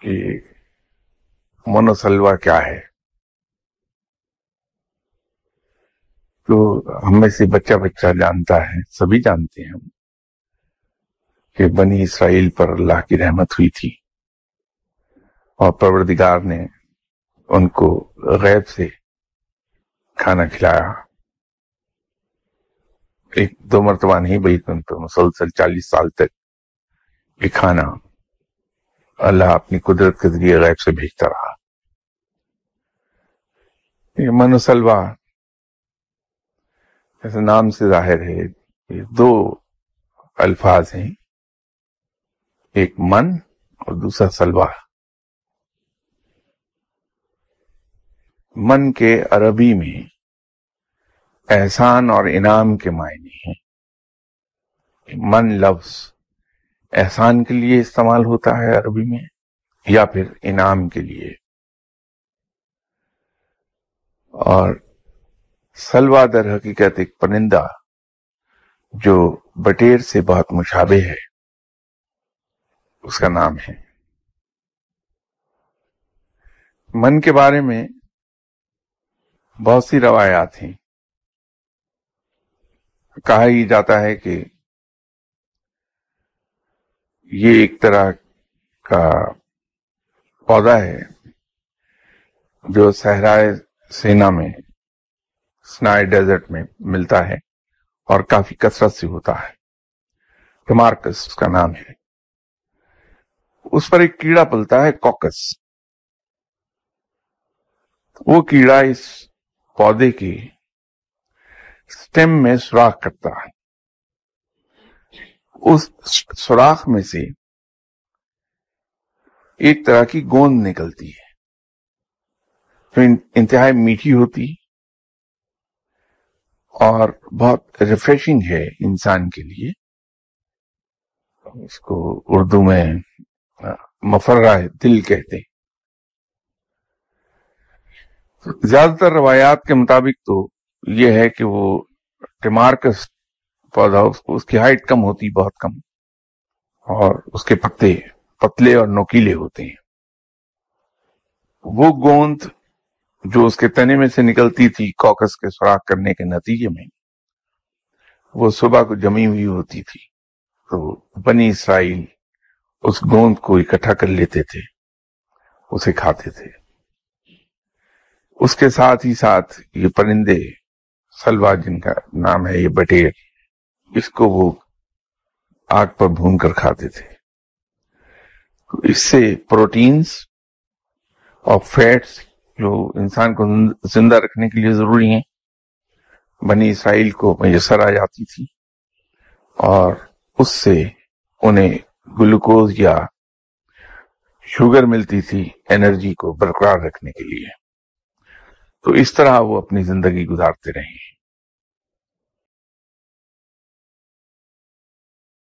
کہ منوسلوا کیا ہے؟ تو ہم میں سے بچہ بچہ جانتا ہے، سبھی جانتے ہیں ہم، کہ بنی اسرائیل پر اللہ کی رحمت ہوئی تھی۔ اور پروردگار نے ان کو غیب سے کھانا کھلایا۔ ایک دو مرتبہ نہیں، بلکہ ان پہ مسلسل چالیس سال تک یہ کھانا اللہ اپنی قدرت کے ذریعے غیب سے بھیجتا رہا۔ یہ منوسلوا جیسے نام سے ظاہر ہے، یہ دو الفاظ ہیں۔ ایک من اور دوسرا سلوا من کے عربی میں احسان اور انعام کے معنی ہیں۔ من لفظ۔ احسان کے لیے استعمال ہوتا ہے عربی میں یا پھر انعام کے لیے۔ اور سلوا در حقیقت ایک پرندہ جو بٹیر سے بہت مشابہ ہے، اس کا نام ہے۔ من کے بارے میں بہت سی روایات ہیں۔ کہا ہی جاتا ہے کہ یہ ایک طرح کا پودا ہے جو صحرائے سینا میں، سنائے ڈیزرٹ میں ملتا ہے اور کافی کثرت سے ہوتا ہے۔ ٹمارکس اس کا نام ہے۔ اس پر ایک کیڑا پلتا ہے، کوکس۔ وہ کیڑا اس پودے کی سٹیم میں سوراخ کرتا ہے۔ اس سوراخ میں سے ایک طرح کی گوند نکلتی ہے۔ جو انتہائی میٹھی ہوتی اور بہت ریفریشنگ ہے انسان کے لیے۔ اس کو اردو میں مفرہ دل کہتے زیادہ تر روایات کے مطابق تو یہ ہے کہ وہ ٹمارکس پودا اس کو، اس کی ہائٹ کم ہوتی، بہت کم۔ اور اس کے پتے، پتلے اور نوکیلے ہوتے ہیں۔ وہ گوند جو اس کے تنے میں سے نکلتی تھی کوکس کے سوراخ کرنے کے نتیجے میں، وہ صبح کو جمی ہوئی ہوتی تھی۔ تو بنی اسرائیل اس گوند کو اکٹھا کر لیتے تھے، اسے کھاتے تھے۔ اس کے ساتھ ہی ساتھ یہ پرندے سلوا جن کا نام ہے، یہ بٹیر اس کو وہ آگ پر بھون کر کھاتے تھے۔ اس سے پروٹینز اور فیٹس جو انسان کو زندہ رکھنے کے لیے ضروری ہیں، بنی اسرائیل کو میسر آ جاتی تھی اور اس سے انہیں گلوکوز یا شوگر ملتی تھی انرجی کو برقرار رکھنے کے لیے۔ تو اس طرح وہ اپنی زندگی گزارتے رہے۔